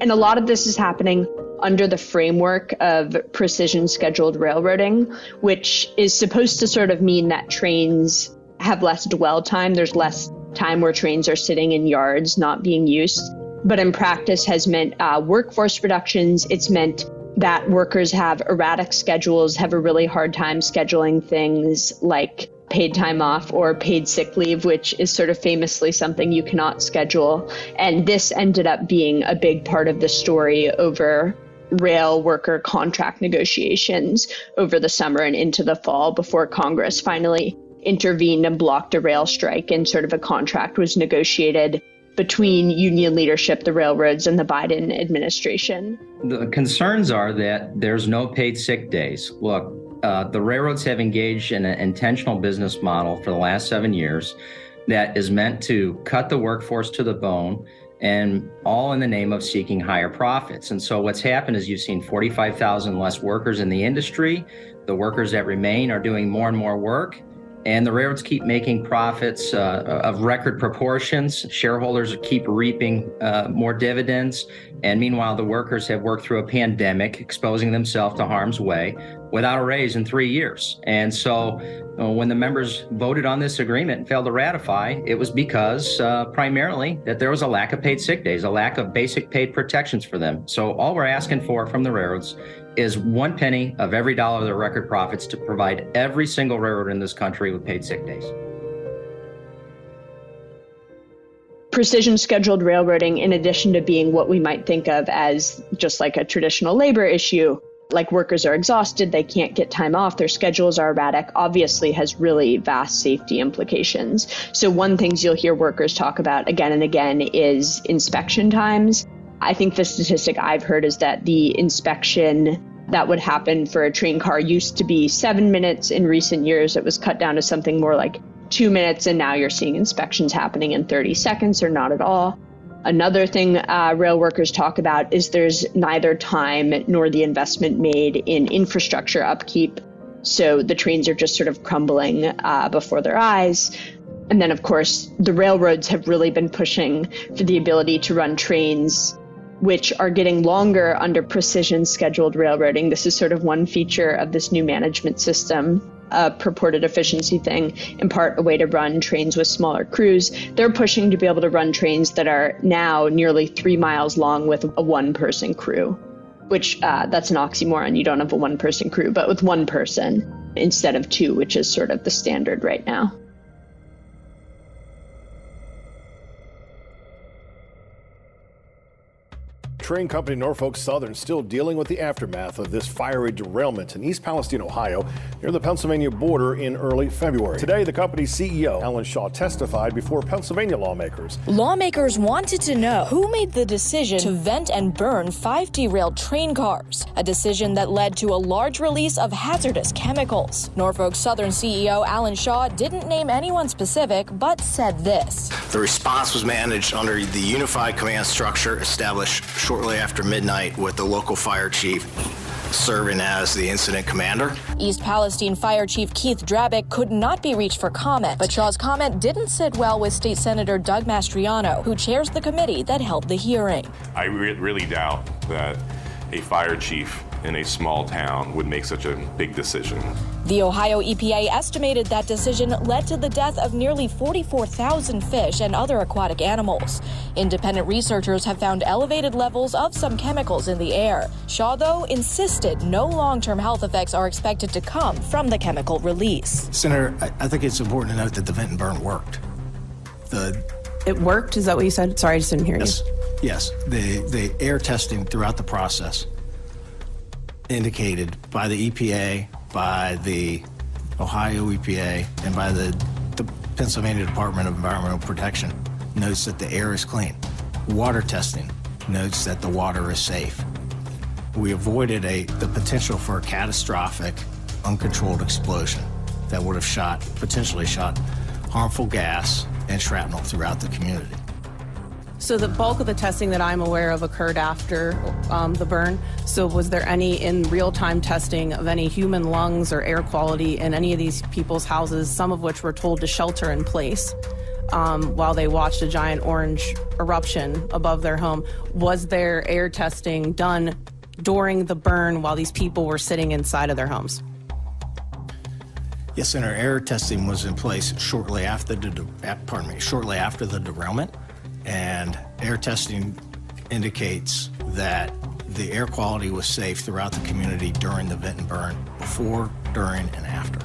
And a lot of this is happening under the framework of precision scheduled railroading, which is supposed to sort of mean that trains have less dwell time. There's less time where trains are sitting in yards not being used. But in practice has meant uh, workforce reductions. It's meant that workers have erratic schedules, have a really hard time scheduling things like paid time off or paid sick leave, which is sort of famously something you cannot schedule. And this ended up being a big part of the story over rail worker contract negotiations over the summer and into the fall before Congress finally intervened and blocked a rail strike and sort of a contract was negotiated between union leadership, the railroads, and the Biden administration. The concerns are that there's no paid sick days. Look, uh, the railroads have engaged in an intentional business model for the last seven years that is meant to cut the workforce to the bone and all in the name of seeking higher profits. And so what's happened is you've seen 45,000 less workers in the industry. The workers that remain are doing more and more work. And the railroads keep making profits uh, of record proportions. Shareholders keep reaping uh, more dividends. And meanwhile, the workers have worked through a pandemic, exposing themselves to harm's way without a raise in three years. And so uh, when the members voted on this agreement and failed to ratify, it was because uh, primarily that there was a lack of paid sick days, a lack of basic paid protections for them. So all we're asking for from the railroads is one penny of every dollar of their record profits to provide every single railroad in this country with paid sick days. Precision scheduled railroading, in addition to being what we might think of as just like a traditional labor issue, like workers are exhausted, they can't get time off, their schedules are erratic, obviously has really vast safety implications. So, one things you'll hear workers talk about again and again is inspection times. I think the statistic I've heard is that the inspection that would happen for a train car used to be seven minutes. In recent years, it was cut down to something more like two minutes, and now you're seeing inspections happening in 30 seconds or not at all. Another thing uh, rail workers talk about is there's neither time nor the investment made in infrastructure upkeep. So the trains are just sort of crumbling uh, before their eyes. And then, of course, the railroads have really been pushing for the ability to run trains which are getting longer under precision scheduled railroading. This is sort of one feature of this new management system, a purported efficiency thing, in part a way to run trains with smaller crews. They're pushing to be able to run trains that are now nearly three miles long with a one person crew, which uh, that's an oxymoron. You don't have a one person crew, but with one person instead of two, which is sort of the standard right now. Train company Norfolk Southern still dealing with the aftermath of this fiery derailment in East Palestine, Ohio, near the Pennsylvania border in early February. Today, the company's CEO, Alan Shaw, testified before Pennsylvania lawmakers. Lawmakers wanted to know who made the decision to vent and burn five derailed train cars, a decision that led to a large release of hazardous chemicals. Norfolk Southern CEO Alan Shaw didn't name anyone specific, but said this The response was managed under the unified command structure established shortly after midnight with the local fire chief serving as the incident commander. East Palestine Fire Chief Keith Drabick could not be reached for comment, but Shaw's comment didn't sit well with State Senator Doug Mastriano, who chairs the committee that held the hearing. I re- really doubt that a fire chief in a small town would make such a big decision. The Ohio EPA estimated that decision led to the death of nearly 44,000 fish and other aquatic animals. Independent researchers have found elevated levels of some chemicals in the air. Shaw, though, insisted no long term health effects are expected to come from the chemical release. Senator, I, think it's important to note that the vent and burn worked. The it worked? Is that what you said? Sorry, I just didn't hear yes. you. Yes. The, the air testing throughout the process indicated by the EPA, by the Ohio EPA, and by the, the Pennsylvania Department of Environmental Protection notes that the air is clean. Water testing notes that the water is safe. We avoided a, the potential for a catastrophic, uncontrolled explosion that would have shot, potentially shot harmful gas and shrapnel throughout the community. So the bulk of the testing that I'm aware of occurred after um, the burn. So was there any in real-time testing of any human lungs or air quality in any of these people's houses, some of which were told to shelter in place? Um, while they watched a giant orange eruption above their home. Was there air testing done during the burn while these people were sitting inside of their homes? Yes, and our air testing was in place shortly after the pardon me, shortly after the derailment and air testing indicates that the air quality was safe throughout the community during the vent and burn, before, during, and after.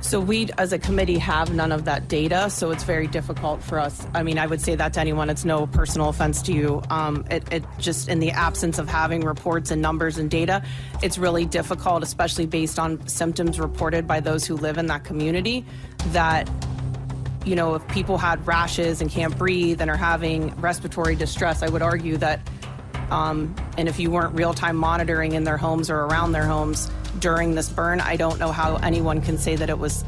So we, as a committee, have none of that data, so it's very difficult for us. I mean, I would say that to anyone. It's no personal offense to you. Um, it, it just, in the absence of having reports and numbers and data, it's really difficult, especially based on symptoms reported by those who live in that community, that you know, if people had rashes and can't breathe and are having respiratory distress, I would argue that, um, and if you weren't real time monitoring in their homes or around their homes during this burn, I don't know how anyone can say that it was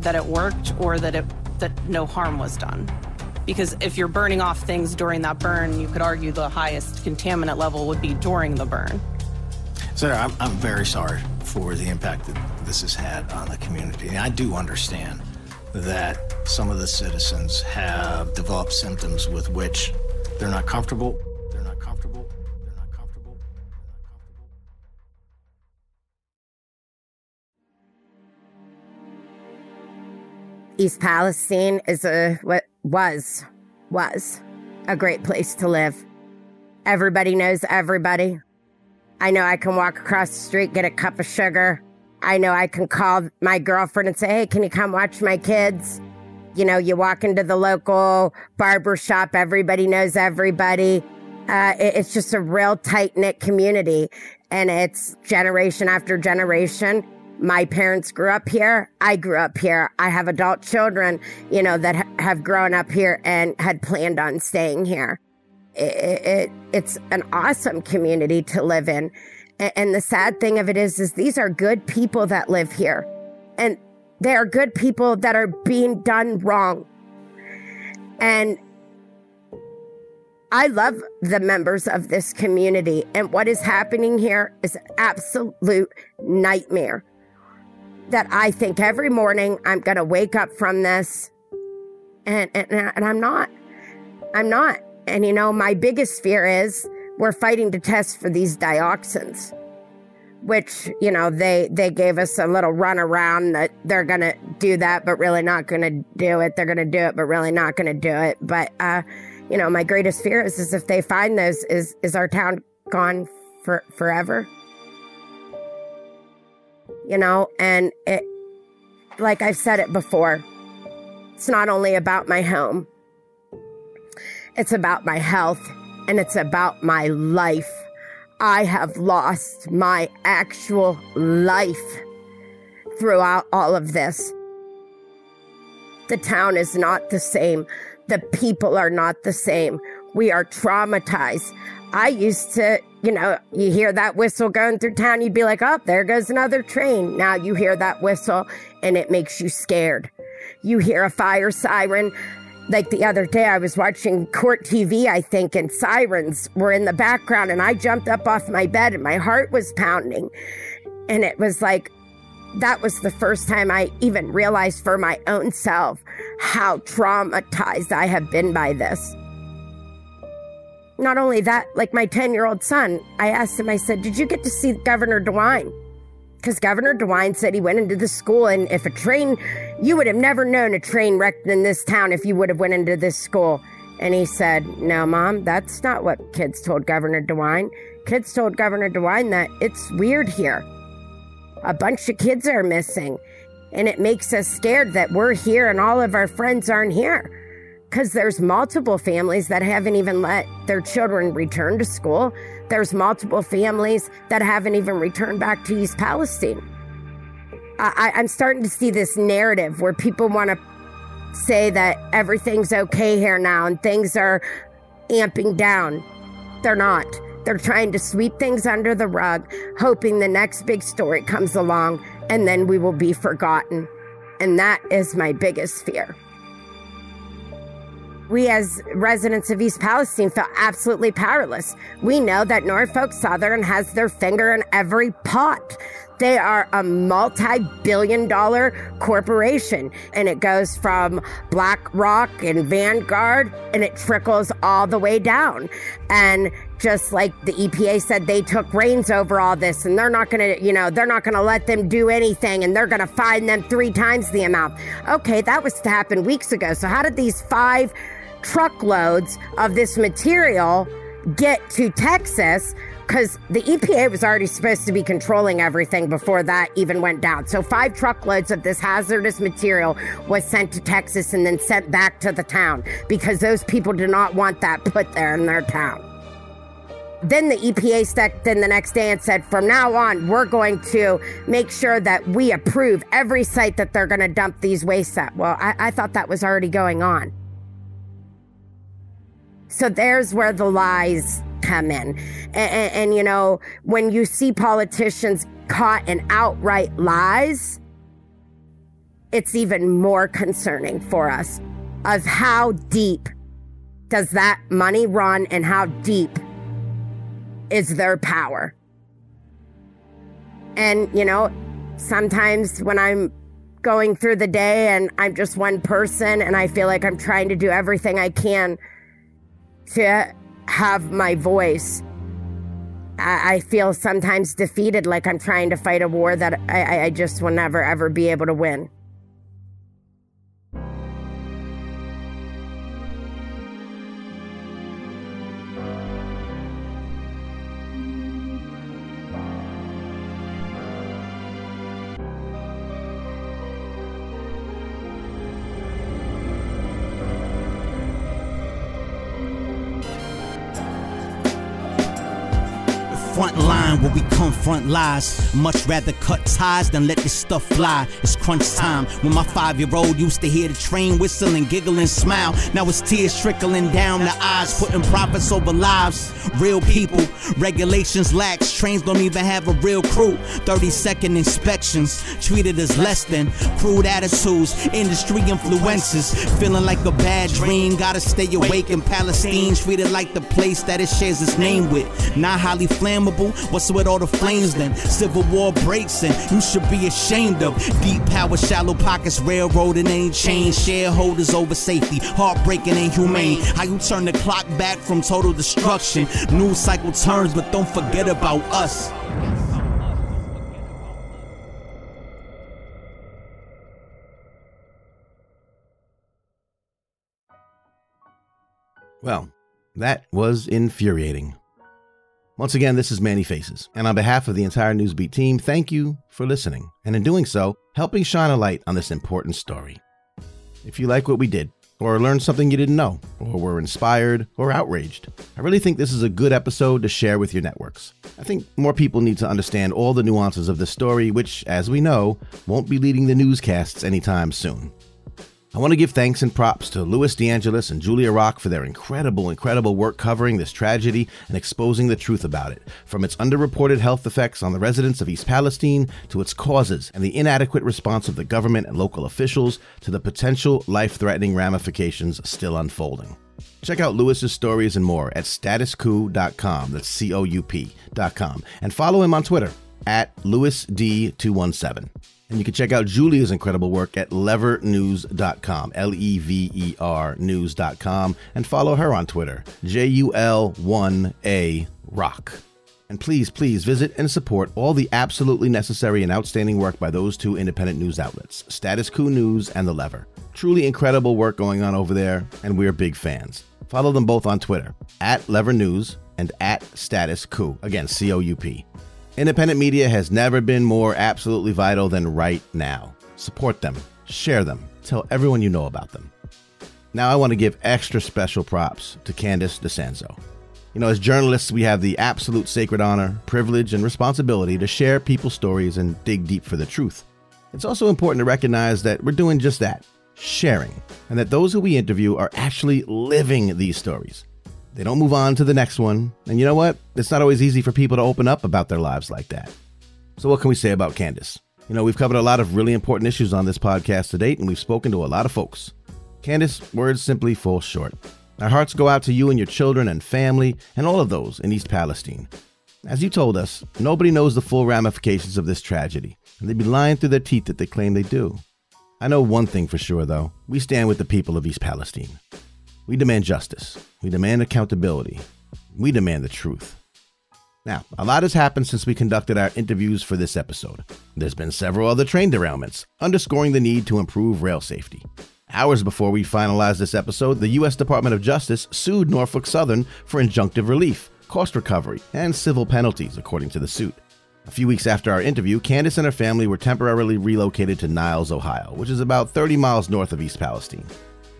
that it worked or that it that no harm was done. Because if you're burning off things during that burn, you could argue the highest contaminant level would be during the burn. Sir, I'm, I'm very sorry for the impact that this has had on the community. And I do understand that some of the citizens have developed symptoms with which they're not comfortable. They're not comfortable. They're not comfortable. East Palestine is a what was was a great place to live. Everybody knows everybody. I know I can walk across the street, get a cup of sugar. I know I can call my girlfriend and say, "Hey, can you come watch my kids?" You know, you walk into the local barber shop, everybody knows everybody. Uh, it- it's just a real tight knit community, and it's generation after generation. My parents grew up here. I grew up here. I have adult children, you know, that ha- have grown up here and had planned on staying here. It, it, it's an awesome community to live in. And the sad thing of it is, is these are good people that live here. And they are good people that are being done wrong. And I love the members of this community. And what is happening here is an absolute nightmare. That I think every morning I'm going to wake up from this and, and, and I'm not. I'm not. And you know, my biggest fear is we're fighting to test for these dioxins, which, you know, they, they gave us a little run around that they're going to do that, but really not going to do it. They're going to do it, but really not going to do it. But, uh, you know, my greatest fear is, is if they find those, is, is our town gone for forever? You know, and it, like I've said it before, it's not only about my home, it's about my health and it's about my life. I have lost my actual life throughout all of this. The town is not the same. The people are not the same. We are traumatized. I used to, you know, you hear that whistle going through town, you'd be like, oh, there goes another train. Now you hear that whistle and it makes you scared. You hear a fire siren. Like the other day, I was watching court TV, I think, and sirens were in the background, and I jumped up off my bed and my heart was pounding. And it was like, that was the first time I even realized for my own self how traumatized I have been by this. Not only that, like my 10 year old son, I asked him, I said, Did you get to see Governor DeWine? Because Governor DeWine said he went into the school, and if a train, you would have never known a train wrecked in this town if you would have went into this school. And he said, No, Mom, that's not what kids told Governor DeWine. Kids told Governor DeWine that it's weird here. A bunch of kids are missing, and it makes us scared that we're here and all of our friends aren't here. Because there's multiple families that haven't even let their children return to school. There's multiple families that haven't even returned back to East Palestine. I, I'm starting to see this narrative where people want to say that everything's okay here now and things are amping down. They're not. They're trying to sweep things under the rug, hoping the next big story comes along and then we will be forgotten. And that is my biggest fear. We, as residents of East Palestine, feel absolutely powerless. We know that Norfolk Southern has their finger in every pot. They are a multi billion dollar corporation, and it goes from BlackRock and Vanguard, and it trickles all the way down. And just like the EPA said, they took reins over all this, and they're not going to, you know, they're not going to let them do anything, and they're going to fine them three times the amount. Okay, that was to happen weeks ago. So, how did these five truckloads of this material get to Texas? Because the EPA was already supposed to be controlling everything before that even went down. So, five truckloads of this hazardous material was sent to Texas and then sent back to the town because those people did not want that put there in their town. Then the EPA stepped in the next day and said, from now on, we're going to make sure that we approve every site that they're going to dump these wastes at. Well, I, I thought that was already going on. So there's where the lies come in. And, and, and, you know, when you see politicians caught in outright lies, it's even more concerning for us of how deep does that money run and how deep is their power. And, you know, sometimes when I'm going through the day and I'm just one person and I feel like I'm trying to do everything I can to have my voice, I, I feel sometimes defeated, like I'm trying to fight a war that I, I just will never, ever be able to win. Where we confront lies. Much rather cut ties than let this stuff fly. It's crunch time. When my five year old used to hear the train whistle and giggle and smile. Now it's tears trickling down the eyes, putting profits over lives. Real people, regulations lax. Trains don't even have a real crew. 30 second inspections, treated as less than. Crude attitudes, industry influences. Feeling like a bad dream. Gotta stay awake in Palestine. Treated like the place that it shares its name with. Not highly flammable What's with all the flames then? Civil war breaks and you should be ashamed of deep power, shallow pockets, railroad and ain't change. Shareholders over safety, heartbreaking and humane. How you turn the clock back from total destruction? News cycle turns, but don't forget about us. Well, that was infuriating. Once again, this is Manny Faces, and on behalf of the entire Newsbeat team, thank you for listening, and in doing so, helping shine a light on this important story. If you like what we did, or learned something you didn't know, or were inspired or outraged, I really think this is a good episode to share with your networks. I think more people need to understand all the nuances of this story, which, as we know, won't be leading the newscasts anytime soon. I want to give thanks and props to Louis DeAngelis and Julia Rock for their incredible, incredible work covering this tragedy and exposing the truth about it, from its underreported health effects on the residents of East Palestine to its causes and the inadequate response of the government and local officials to the potential life threatening ramifications still unfolding. Check out Louis's stories and more at statuscoup.com. That's C O U P.com. And follow him on Twitter at LouisD217. And you can check out Julia's incredible work at levernews.com, L E V E R news.com, and follow her on Twitter, J U L 1A Rock. And please, please visit and support all the absolutely necessary and outstanding work by those two independent news outlets, Status Coup News and The Lever. Truly incredible work going on over there, and we're big fans. Follow them both on Twitter, at Lever News and at Status Coup. Again, C O U P. Independent media has never been more absolutely vital than right now. Support them, share them, tell everyone you know about them. Now, I want to give extra special props to Candace DeSanzo. You know, as journalists, we have the absolute sacred honor, privilege, and responsibility to share people's stories and dig deep for the truth. It's also important to recognize that we're doing just that sharing, and that those who we interview are actually living these stories. They don't move on to the next one. And you know what? It's not always easy for people to open up about their lives like that. So, what can we say about Candace? You know, we've covered a lot of really important issues on this podcast to date, and we've spoken to a lot of folks. Candace, words simply fall short. Our hearts go out to you and your children and family, and all of those in East Palestine. As you told us, nobody knows the full ramifications of this tragedy, and they'd be lying through their teeth that they claim they do. I know one thing for sure, though we stand with the people of East Palestine. We demand justice. We demand accountability. We demand the truth. Now, a lot has happened since we conducted our interviews for this episode. There's been several other train derailments, underscoring the need to improve rail safety. Hours before we finalized this episode, the U.S. Department of Justice sued Norfolk Southern for injunctive relief, cost recovery, and civil penalties, according to the suit. A few weeks after our interview, Candace and her family were temporarily relocated to Niles, Ohio, which is about 30 miles north of East Palestine.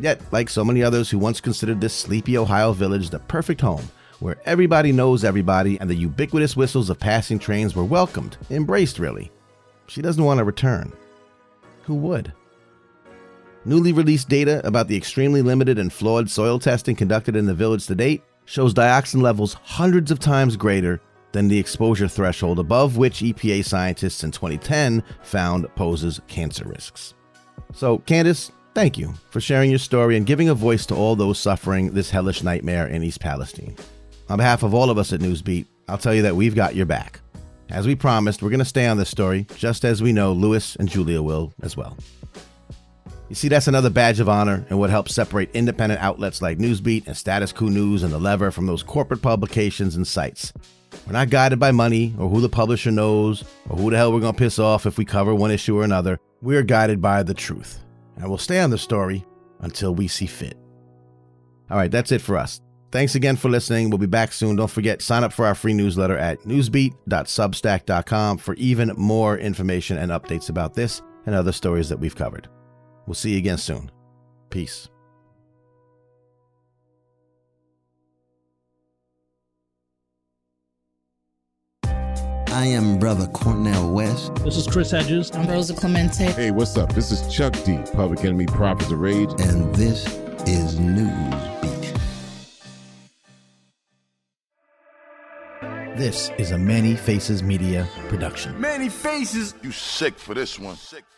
Yet, like so many others who once considered this sleepy Ohio village the perfect home, where everybody knows everybody and the ubiquitous whistles of passing trains were welcomed, embraced really. She doesn't want to return. Who would? Newly released data about the extremely limited and flawed soil testing conducted in the village to date shows dioxin levels hundreds of times greater than the exposure threshold above which EPA scientists in 2010 found poses cancer risks. So, Candace, thank you for sharing your story and giving a voice to all those suffering this hellish nightmare in East Palestine. On behalf of all of us at Newsbeat, I'll tell you that we've got your back. As we promised, we're going to stay on this story, just as we know Louis and Julia will as well. You see, that's another badge of honor and what helps separate independent outlets like Newsbeat and Status Coup News and The Lever from those corporate publications and sites. We're not guided by money or who the publisher knows or who the hell we're going to piss off if we cover one issue or another. We're guided by the truth. And we'll stay on the story until we see fit. All right, that's it for us. Thanks again for listening. We'll be back soon. Don't forget, sign up for our free newsletter at newsbeat.substack.com for even more information and updates about this and other stories that we've covered. We'll see you again soon. Peace. I am Brother Cornel West. This is Chris Hedges. I'm Rosa Clemente. Hey, what's up? This is Chuck D, Public Enemy Prophets of Rage. And this is Newsbeat. This is a Manny Faces Media production. Manny Faces. You sick for this one. Sick for